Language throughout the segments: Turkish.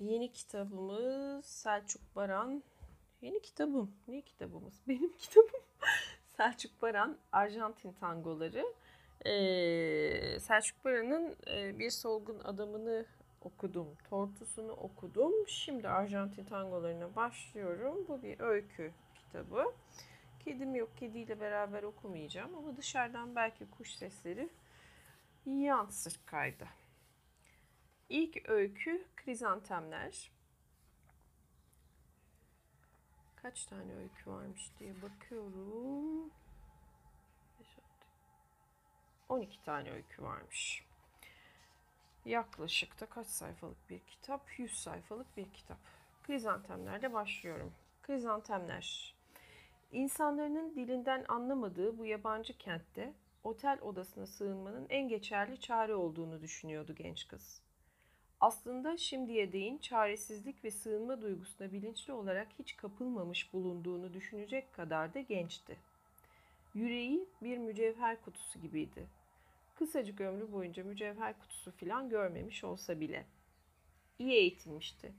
Yeni kitabımız Selçuk Baran. Yeni kitabım. Ne kitabımız? Benim kitabım. Selçuk Baran Arjantin tangoları. Ee, Selçuk Baran'ın e, Bir Solgun Adamını okudum. Tortusunu okudum. Şimdi Arjantin tangolarına başlıyorum. Bu bir öykü kitabı. Kedim yok. Kediyle beraber okumayacağım ama dışarıdan belki kuş sesleri yansır kayda. İlk öykü krizantemler. Kaç tane öykü varmış diye bakıyorum. 12 tane öykü varmış. Yaklaşık da kaç sayfalık bir kitap? 100 sayfalık bir kitap. Krizantemlerle başlıyorum. Krizantemler. İnsanların dilinden anlamadığı bu yabancı kentte otel odasına sığınmanın en geçerli çare olduğunu düşünüyordu genç kız. Aslında şimdiye değin çaresizlik ve sığınma duygusuna bilinçli olarak hiç kapılmamış bulunduğunu düşünecek kadar da gençti. Yüreği bir mücevher kutusu gibiydi. Kısacık ömrü boyunca mücevher kutusu filan görmemiş olsa bile. İyi eğitilmişti.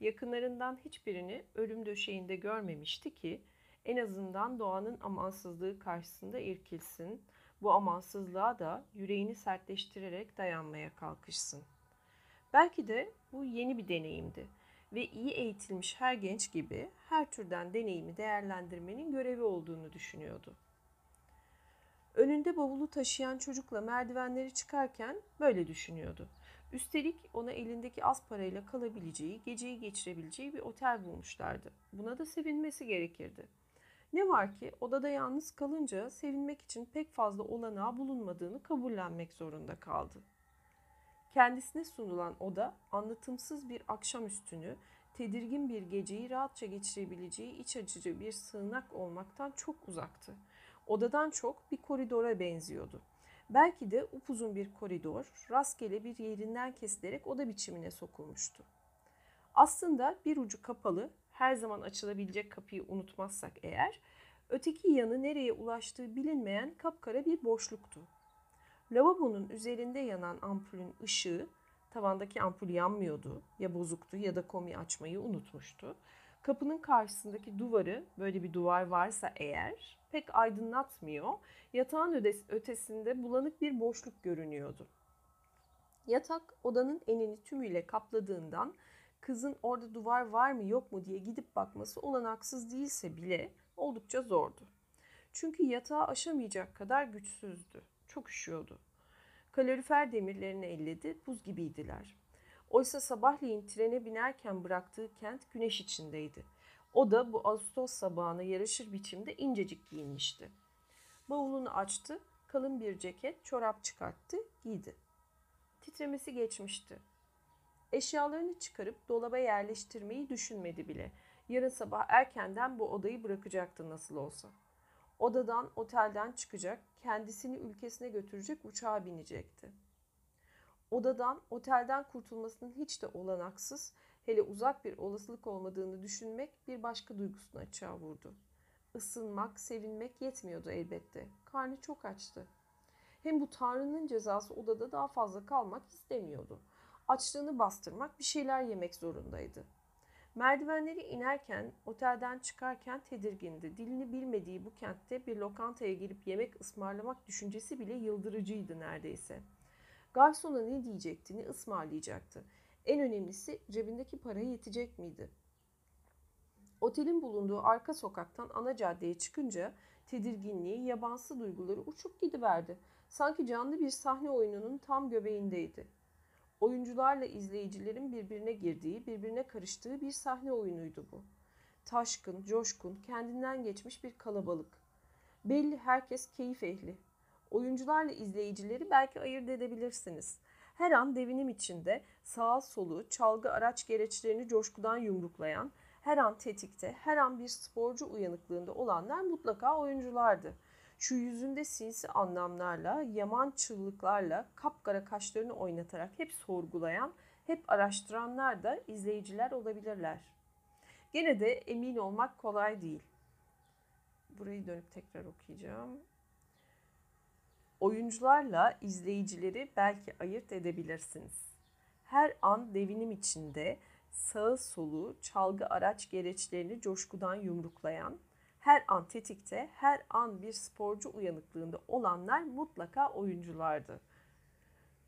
Yakınlarından hiçbirini ölüm döşeğinde görmemişti ki en azından doğanın amansızlığı karşısında irkilsin, bu amansızlığa da yüreğini sertleştirerek dayanmaya kalkışsın. Belki de bu yeni bir deneyimdi ve iyi eğitilmiş her genç gibi her türden deneyimi değerlendirmenin görevi olduğunu düşünüyordu. Önünde bavulu taşıyan çocukla merdivenleri çıkarken böyle düşünüyordu. Üstelik ona elindeki az parayla kalabileceği, geceyi geçirebileceği bir otel bulmuşlardı. Buna da sevinmesi gerekirdi. Ne var ki odada yalnız kalınca sevinmek için pek fazla olanağı bulunmadığını kabullenmek zorunda kaldı. Kendisine sunulan oda anlatımsız bir akşamüstünü, tedirgin bir geceyi rahatça geçirebileceği iç açıcı bir sığınak olmaktan çok uzaktı. Odadan çok bir koridora benziyordu. Belki de upuzun bir koridor, rastgele bir yerinden kesilerek oda biçimine sokulmuştu. Aslında bir ucu kapalı, her zaman açılabilecek kapıyı unutmazsak eğer, öteki yanı nereye ulaştığı bilinmeyen kapkara bir boşluktu. Lavabonun üzerinde yanan ampulün ışığı, tavandaki ampul yanmıyordu, ya bozuktu ya da komi açmayı unutmuştu. Kapının karşısındaki duvarı, böyle bir duvar varsa eğer, pek aydınlatmıyor. Yatağın ötesinde bulanık bir boşluk görünüyordu. Yatak odanın enini tümüyle kapladığından kızın orada duvar var mı yok mu diye gidip bakması olanaksız değilse bile oldukça zordu. Çünkü yatağı aşamayacak kadar güçsüzdü. Çok üşüyordu. Kalorifer demirlerini elledi, buz gibiydiler. Oysa sabahleyin trene binerken bıraktığı kent güneş içindeydi. O da bu Ağustos sabahına yaraşır biçimde incecik giyinmişti. Bavulunu açtı, kalın bir ceket, çorap çıkarttı, giydi. Titremesi geçmişti. Eşyalarını çıkarıp dolaba yerleştirmeyi düşünmedi bile. Yarın sabah erkenden bu odayı bırakacaktı nasıl olsa. Odadan, otelden çıkacak, kendisini ülkesine götürecek uçağa binecekti. Odadan, otelden kurtulmasının hiç de olanaksız, hele uzak bir olasılık olmadığını düşünmek bir başka duygusunu açığa vurdu. Isınmak, sevinmek yetmiyordu elbette. Karnı çok açtı. Hem bu Tanrı'nın cezası odada daha fazla kalmak istemiyordu. Açlığını bastırmak, bir şeyler yemek zorundaydı. Merdivenleri inerken, otelden çıkarken tedirgindi. Dilini bilmediği bu kentte bir lokantaya girip yemek ısmarlamak düşüncesi bile yıldırıcıydı neredeyse. Garsona ne diyecekti, ne ısmarlayacaktı. En önemlisi cebindeki para yetecek miydi? Otelin bulunduğu arka sokaktan ana caddeye çıkınca tedirginliği, yabansı duyguları uçup gidiverdi. Sanki canlı bir sahne oyununun tam göbeğindeydi. Oyuncularla izleyicilerin birbirine girdiği, birbirine karıştığı bir sahne oyunuydu bu. Taşkın, coşkun, kendinden geçmiş bir kalabalık. Belli herkes keyif ehli. Oyuncularla izleyicileri belki ayırt edebilirsiniz. Her an devinim içinde sağa solu, çalgı araç gereçlerini coşkudan yumruklayan, her an tetikte, her an bir sporcu uyanıklığında olanlar mutlaka oyunculardı. Şu yüzünde sinsi anlamlarla, yaman çığlıklarla, kapkara kaşlarını oynatarak hep sorgulayan, hep araştıranlar da izleyiciler olabilirler. Gene de emin olmak kolay değil. Burayı dönüp tekrar okuyacağım. Oyuncularla izleyicileri belki ayırt edebilirsiniz. Her an devinim içinde sağı solu çalgı araç gereçlerini coşkudan yumruklayan, her an tetikte, her an bir sporcu uyanıklığında olanlar mutlaka oyunculardı.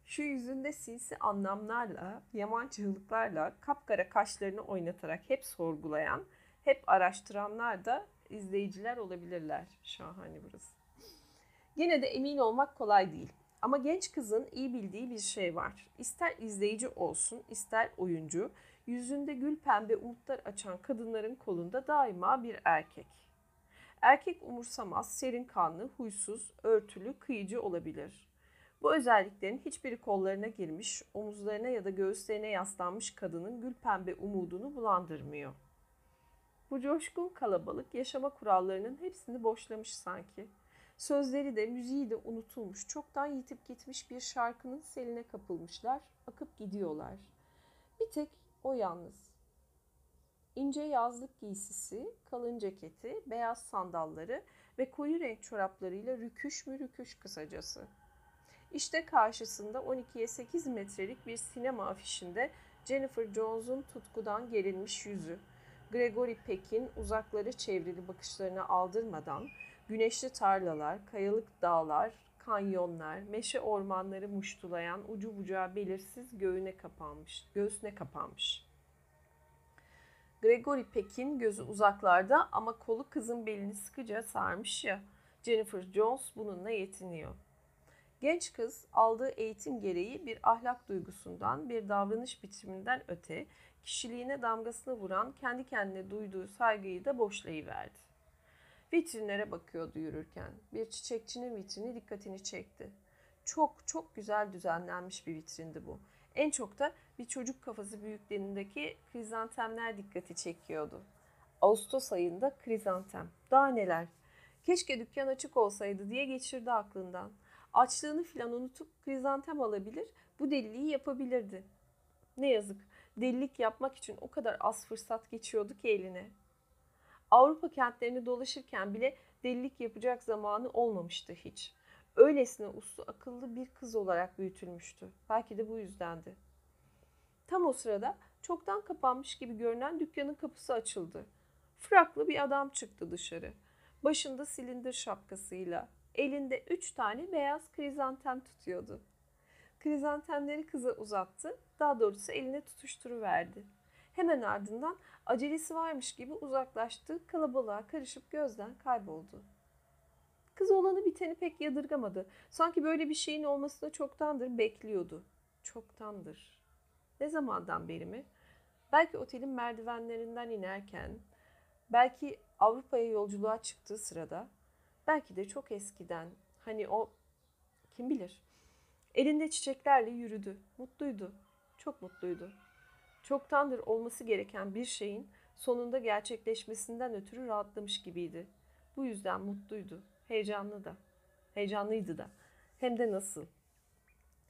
Şu yüzünde sinsi anlamlarla, yaman çığlıklarla, kapkara kaşlarını oynatarak hep sorgulayan, hep araştıranlar da izleyiciler olabilirler. Şahane burası. Yine de emin olmak kolay değil. Ama genç kızın iyi bildiği bir şey var. İster izleyici olsun, ister oyuncu, yüzünde gül pembe umutlar açan kadınların kolunda daima bir erkek. Erkek umursamaz, serin kanlı, huysuz, örtülü, kıyıcı olabilir. Bu özelliklerin hiçbiri kollarına girmiş, omuzlarına ya da göğüslerine yaslanmış kadının gül pembe umudunu bulandırmıyor. Bu coşkun kalabalık yaşama kurallarının hepsini boşlamış sanki. Sözleri de müziği de unutulmuş, çoktan yitip gitmiş bir şarkının seline kapılmışlar, akıp gidiyorlar. Bir tek o yalnız. İnce yazlık giysisi, kalın ceketi, beyaz sandalları ve koyu renk çoraplarıyla rüküş mü rüküş kısacası. İşte karşısında 12'ye 8 metrelik bir sinema afişinde Jennifer Jones'un tutkudan gerilmiş yüzü, Gregory Peck'in uzakları çevrili bakışlarını aldırmadan güneşli tarlalar, kayalık dağlar, kanyonlar, meşe ormanları muştulayan ucu bucağı belirsiz göğüne kapanmış, göğsüne kapanmış. Gregory Peck'in gözü uzaklarda ama kolu kızın belini sıkıca sarmış ya. Jennifer Jones bununla yetiniyor. Genç kız aldığı eğitim gereği bir ahlak duygusundan, bir davranış biçiminden öte kişiliğine damgasını vuran kendi kendine duyduğu saygıyı da boşlayıverdi. Vitrinlere bakıyordu yürürken. Bir çiçekçinin vitrini dikkatini çekti. Çok çok güzel düzenlenmiş bir vitrindi bu. En çok da bir çocuk kafası büyüklüğündeki krizantemler dikkati çekiyordu. Ağustos ayında krizantem. Daha neler. Keşke dükkan açık olsaydı diye geçirdi aklından. Açlığını filan unutup krizantem alabilir, bu deliliği yapabilirdi. Ne yazık, delilik yapmak için o kadar az fırsat geçiyordu ki eline. Avrupa kentlerini dolaşırken bile delilik yapacak zamanı olmamıştı hiç. Öylesine uslu akıllı bir kız olarak büyütülmüştü. Belki de bu yüzdendi. Tam o sırada çoktan kapanmış gibi görünen dükkanın kapısı açıldı. Fraklı bir adam çıktı dışarı. Başında silindir şapkasıyla, elinde üç tane beyaz krizantem tutuyordu. Krizantemleri kıza uzattı, daha doğrusu eline tutuşturuverdi. Hemen ardından acelesi varmış gibi uzaklaştı, kalabalığa karışıp gözden kayboldu. Kız olanı biteni pek yadırgamadı. Sanki böyle bir şeyin olmasını çoktandır bekliyordu. Çoktandır. Ne zamandan beri mi? Belki otelin merdivenlerinden inerken, belki Avrupa'ya yolculuğa çıktığı sırada, belki de çok eskiden. Hani o kim bilir. Elinde çiçeklerle yürüdü. Mutluydu. Çok mutluydu çoktandır olması gereken bir şeyin sonunda gerçekleşmesinden ötürü rahatlamış gibiydi. Bu yüzden mutluydu, heyecanlı da. Heyecanlıydı da. Hem de nasıl?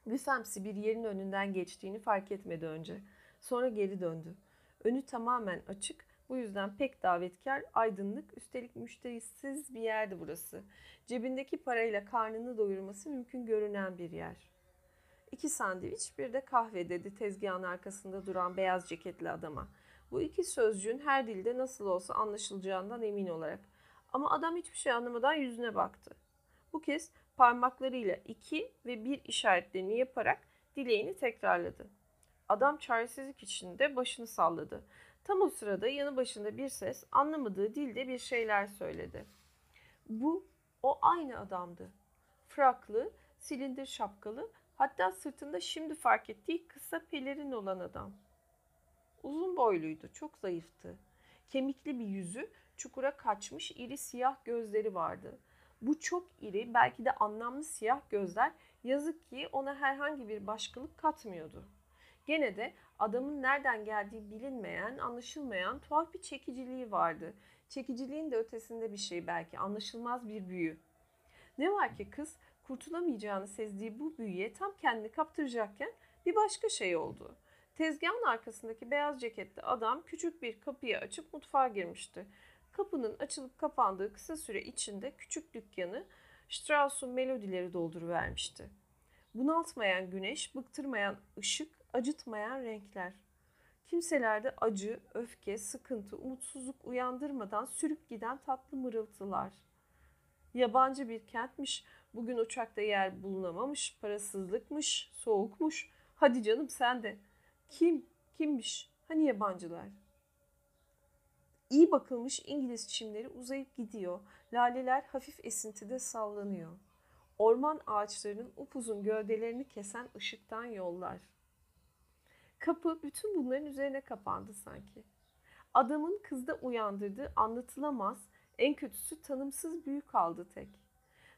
Büfemsi bir yerin önünden geçtiğini fark etmedi önce. Sonra geri döndü. Önü tamamen açık, bu yüzden pek davetkar, aydınlık, üstelik müşterisiz bir yerdi burası. Cebindeki parayla karnını doyurması mümkün görünen bir yer. İki sandviç bir de kahve dedi tezgahın arkasında duran beyaz ceketli adama. Bu iki sözcüğün her dilde nasıl olsa anlaşılacağından emin olarak. Ama adam hiçbir şey anlamadan yüzüne baktı. Bu kez parmaklarıyla iki ve bir işaretlerini yaparak dileğini tekrarladı. Adam çaresizlik içinde başını salladı. Tam o sırada yanı başında bir ses anlamadığı dilde bir şeyler söyledi. Bu o aynı adamdı. Fraklı, silindir şapkalı Hatta sırtında şimdi fark ettiği kısa pelerin olan adam. Uzun boyluydu, çok zayıftı. Kemikli bir yüzü, çukura kaçmış iri siyah gözleri vardı. Bu çok iri, belki de anlamlı siyah gözler yazık ki ona herhangi bir başkalık katmıyordu. Gene de adamın nereden geldiği bilinmeyen, anlaşılmayan tuhaf bir çekiciliği vardı. Çekiciliğin de ötesinde bir şey belki, anlaşılmaz bir büyü. Ne var ki kız kurtulamayacağını sezdiği bu büyüye tam kendini kaptıracakken bir başka şey oldu. Tezgahın arkasındaki beyaz ceketli adam küçük bir kapıyı açıp mutfağa girmişti. Kapının açılıp kapandığı kısa süre içinde küçük dükkanı Strauss'un melodileri dolduruvermişti. Bunaltmayan güneş, bıktırmayan ışık, acıtmayan renkler. Kimselerde acı, öfke, sıkıntı, umutsuzluk uyandırmadan sürüp giden tatlı mırıltılar. Yabancı bir kentmiş, bugün uçakta yer bulunamamış, parasızlıkmış, soğukmuş. Hadi canım sen de. Kim? Kimmiş? Hani yabancılar? İyi bakılmış İngiliz çimleri uzayıp gidiyor. Laleler hafif esintide sallanıyor. Orman ağaçlarının upuzun gövdelerini kesen ışıktan yollar. Kapı bütün bunların üzerine kapandı sanki. Adamın kızda uyandırdığı anlatılamaz, en kötüsü tanımsız büyük kaldı tek.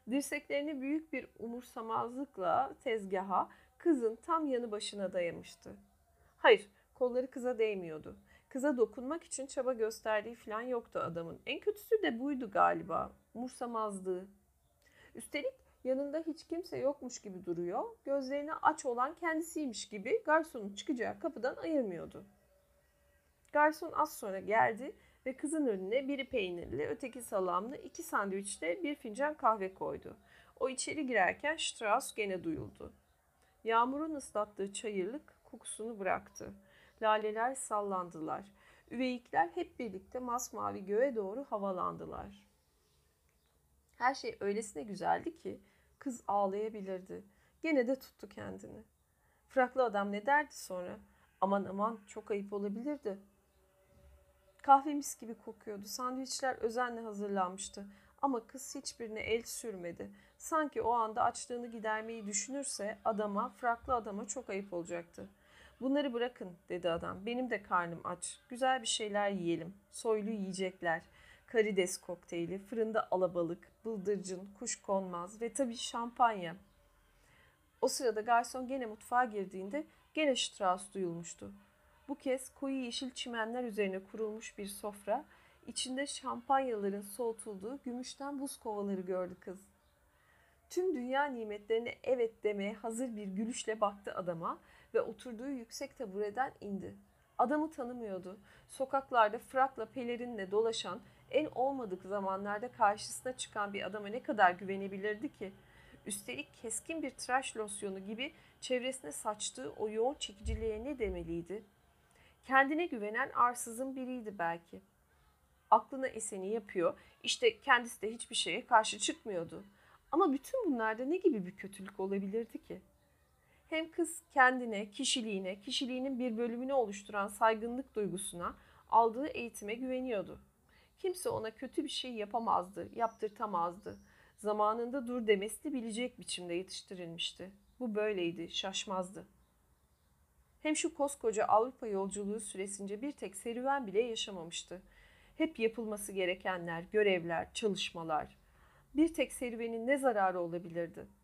Dirseklerini büyük bir umursamazlıkla tezgaha, kızın tam yanı başına dayamıştı. Hayır, kolları kıza değmiyordu. Kıza dokunmak için çaba gösterdiği falan yoktu adamın. En kötüsü de buydu galiba. Umursamazlığı. Üstelik yanında hiç kimse yokmuş gibi duruyor. Gözlerini aç olan kendisiymiş gibi garsonun çıkacağı kapıdan ayırmıyordu. Garson az sonra geldi ve kızın önüne biri peynirli, öteki salamlı, iki sandviçle bir fincan kahve koydu. O içeri girerken Strauss gene duyuldu. Yağmurun ıslattığı çayırlık kokusunu bıraktı. Laleler sallandılar. Üveyikler hep birlikte masmavi göğe doğru havalandılar. Her şey öylesine güzeldi ki kız ağlayabilirdi. Gene de tuttu kendini. Fraklı adam ne derdi sonra? Aman aman çok ayıp olabilirdi. Kahve mis gibi kokuyordu. Sandviçler özenle hazırlanmıştı. Ama kız hiçbirine el sürmedi. Sanki o anda açlığını gidermeyi düşünürse adama, fraklı adama çok ayıp olacaktı. Bunları bırakın dedi adam. Benim de karnım aç. Güzel bir şeyler yiyelim. Soylu yiyecekler. Karides kokteyli, fırında alabalık, bıldırcın, kuş konmaz ve tabii şampanya. O sırada garson gene mutfağa girdiğinde gene Strauss duyulmuştu. Bu kez koyu yeşil çimenler üzerine kurulmuş bir sofra, içinde şampanyaların soğutulduğu gümüşten buz kovaları gördü kız. Tüm dünya nimetlerine evet demeye hazır bir gülüşle baktı adama ve oturduğu yüksek tabureden indi. Adamı tanımıyordu. Sokaklarda frakla pelerinle dolaşan, en olmadık zamanlarda karşısına çıkan bir adama ne kadar güvenebilirdi ki? Üstelik keskin bir tıraş losyonu gibi çevresine saçtığı o yoğun çekiciliğe ne demeliydi? Kendine güvenen arsızın biriydi belki. Aklına eseni yapıyor, işte kendisi de hiçbir şeye karşı çıkmıyordu. Ama bütün bunlarda ne gibi bir kötülük olabilirdi ki? Hem kız kendine, kişiliğine, kişiliğinin bir bölümünü oluşturan saygınlık duygusuna, aldığı eğitime güveniyordu. Kimse ona kötü bir şey yapamazdı, yaptırtamazdı. Zamanında dur demesini bilecek biçimde yetiştirilmişti. Bu böyleydi, şaşmazdı. Hem şu koskoca Avrupa yolculuğu süresince bir tek serüven bile yaşamamıştı. Hep yapılması gerekenler, görevler, çalışmalar. Bir tek serüvenin ne zararı olabilirdi?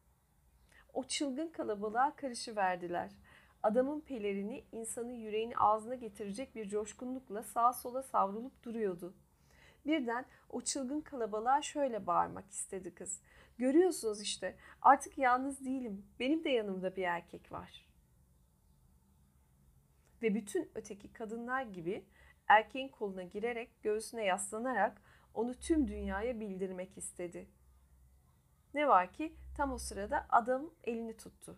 O çılgın kalabalığa karışıverdiler. Adamın pelerini insanın yüreğini ağzına getirecek bir coşkunlukla sağa sola savrulup duruyordu. Birden o çılgın kalabalığa şöyle bağırmak istedi kız. Görüyorsunuz işte artık yalnız değilim. Benim de yanımda bir erkek var. Ve bütün öteki kadınlar gibi erkeğin koluna girerek göğsüne yaslanarak onu tüm dünyaya bildirmek istedi. Ne var ki tam o sırada adam elini tuttu.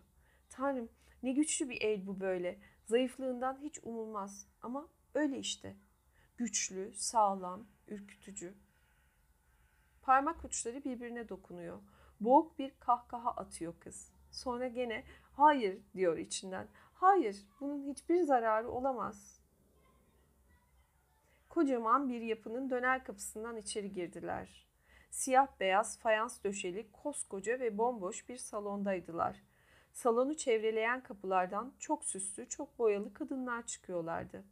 Tanrım ne güçlü bir el bu böyle. Zayıflığından hiç umulmaz ama öyle işte. Güçlü, sağlam, ürkütücü. Parmak uçları birbirine dokunuyor. Boğuk bir kahkaha atıyor kız. Sonra gene hayır diyor içinden. Hayır, bunun hiçbir zararı olamaz. Kocaman bir yapının döner kapısından içeri girdiler. Siyah beyaz fayans döşeli koskoca ve bomboş bir salondaydılar. Salonu çevreleyen kapılardan çok süslü, çok boyalı kadınlar çıkıyorlardı.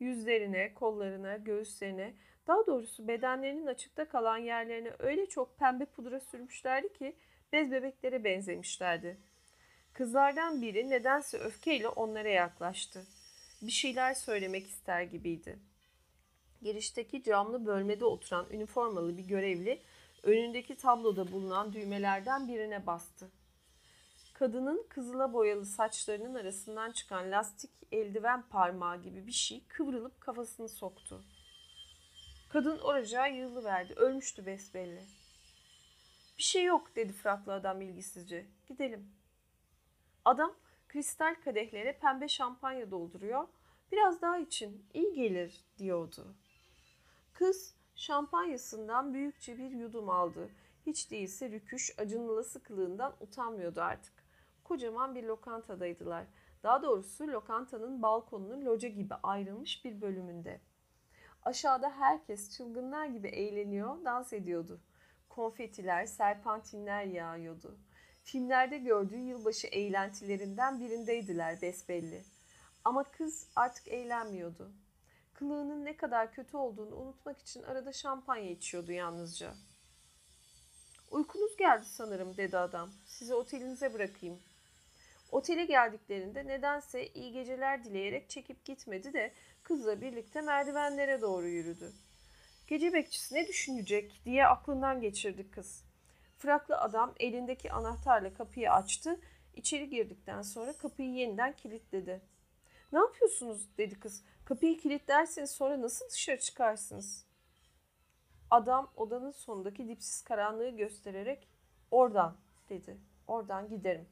Yüzlerine, kollarına, göğüslerine, daha doğrusu bedenlerinin açıkta kalan yerlerine öyle çok pembe pudra sürmüşlerdi ki bez bebeklere benzemişlerdi. Kızlardan biri nedense öfkeyle onlara yaklaştı. Bir şeyler söylemek ister gibiydi. Girişteki camlı bölmede oturan üniformalı bir görevli önündeki tabloda bulunan düğmelerden birine bastı. Kadının kızıla boyalı saçlarının arasından çıkan lastik eldiven parmağı gibi bir şey kıvrılıp kafasını soktu. Kadın oracağa yığılıverdi. Ölmüştü besbelli. Bir şey yok dedi fraklı adam ilgisizce. Gidelim. Adam kristal kadehlere pembe şampanya dolduruyor. Biraz daha için iyi gelir diyordu. Kız şampanyasından büyükçe bir yudum aldı. Hiç değilse rüküş acınılı sıkılığından utanmıyordu artık. Kocaman bir lokantadaydılar. Daha doğrusu lokantanın balkonunun loca gibi ayrılmış bir bölümünde. Aşağıda herkes çılgınlar gibi eğleniyor, dans ediyordu. Konfetiler, serpantinler yağıyordu. Filmlerde gördüğü yılbaşı eğlentilerinden birindeydiler besbelli. Ama kız artık eğlenmiyordu. Kılığının ne kadar kötü olduğunu unutmak için arada şampanya içiyordu yalnızca. Uykunuz geldi sanırım dedi adam. Sizi otelinize bırakayım. Otele geldiklerinde nedense iyi geceler dileyerek çekip gitmedi de kızla birlikte merdivenlere doğru yürüdü. Gece bekçisi ne düşünecek diye aklından geçirdi kız. Fraklı adam elindeki anahtarla kapıyı açtı. İçeri girdikten sonra kapıyı yeniden kilitledi. Ne yapıyorsunuz dedi kız. Kapıyı kilitlerseniz sonra nasıl dışarı çıkarsınız? Adam odanın sonundaki dipsiz karanlığı göstererek oradan dedi. Oradan giderim.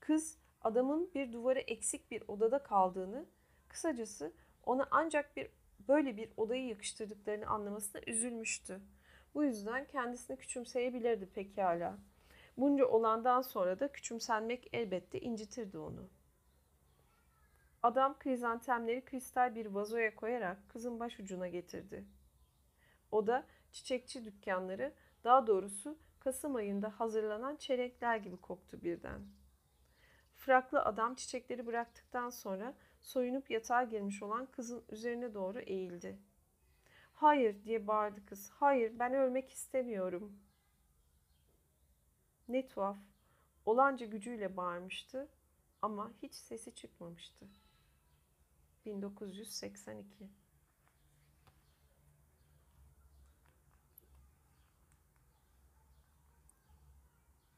Kız adamın bir duvarı eksik bir odada kaldığını, kısacası ona ancak bir böyle bir odayı yakıştırdıklarını anlamasına üzülmüştü. Bu yüzden kendisini küçümseyebilirdi pekala. Bunca olandan sonra da küçümsenmek elbette incitirdi onu. Adam krizantemleri kristal bir vazoya koyarak kızın başucuna getirdi. O da çiçekçi dükkanları, daha doğrusu Kasım ayında hazırlanan çelenkler gibi koktu birden. Fraklı adam çiçekleri bıraktıktan sonra soyunup yatağa girmiş olan kızın üzerine doğru eğildi. Hayır diye bağırdı kız. Hayır ben ölmek istemiyorum. Ne tuhaf. Olanca gücüyle bağırmıştı ama hiç sesi çıkmamıştı. 1982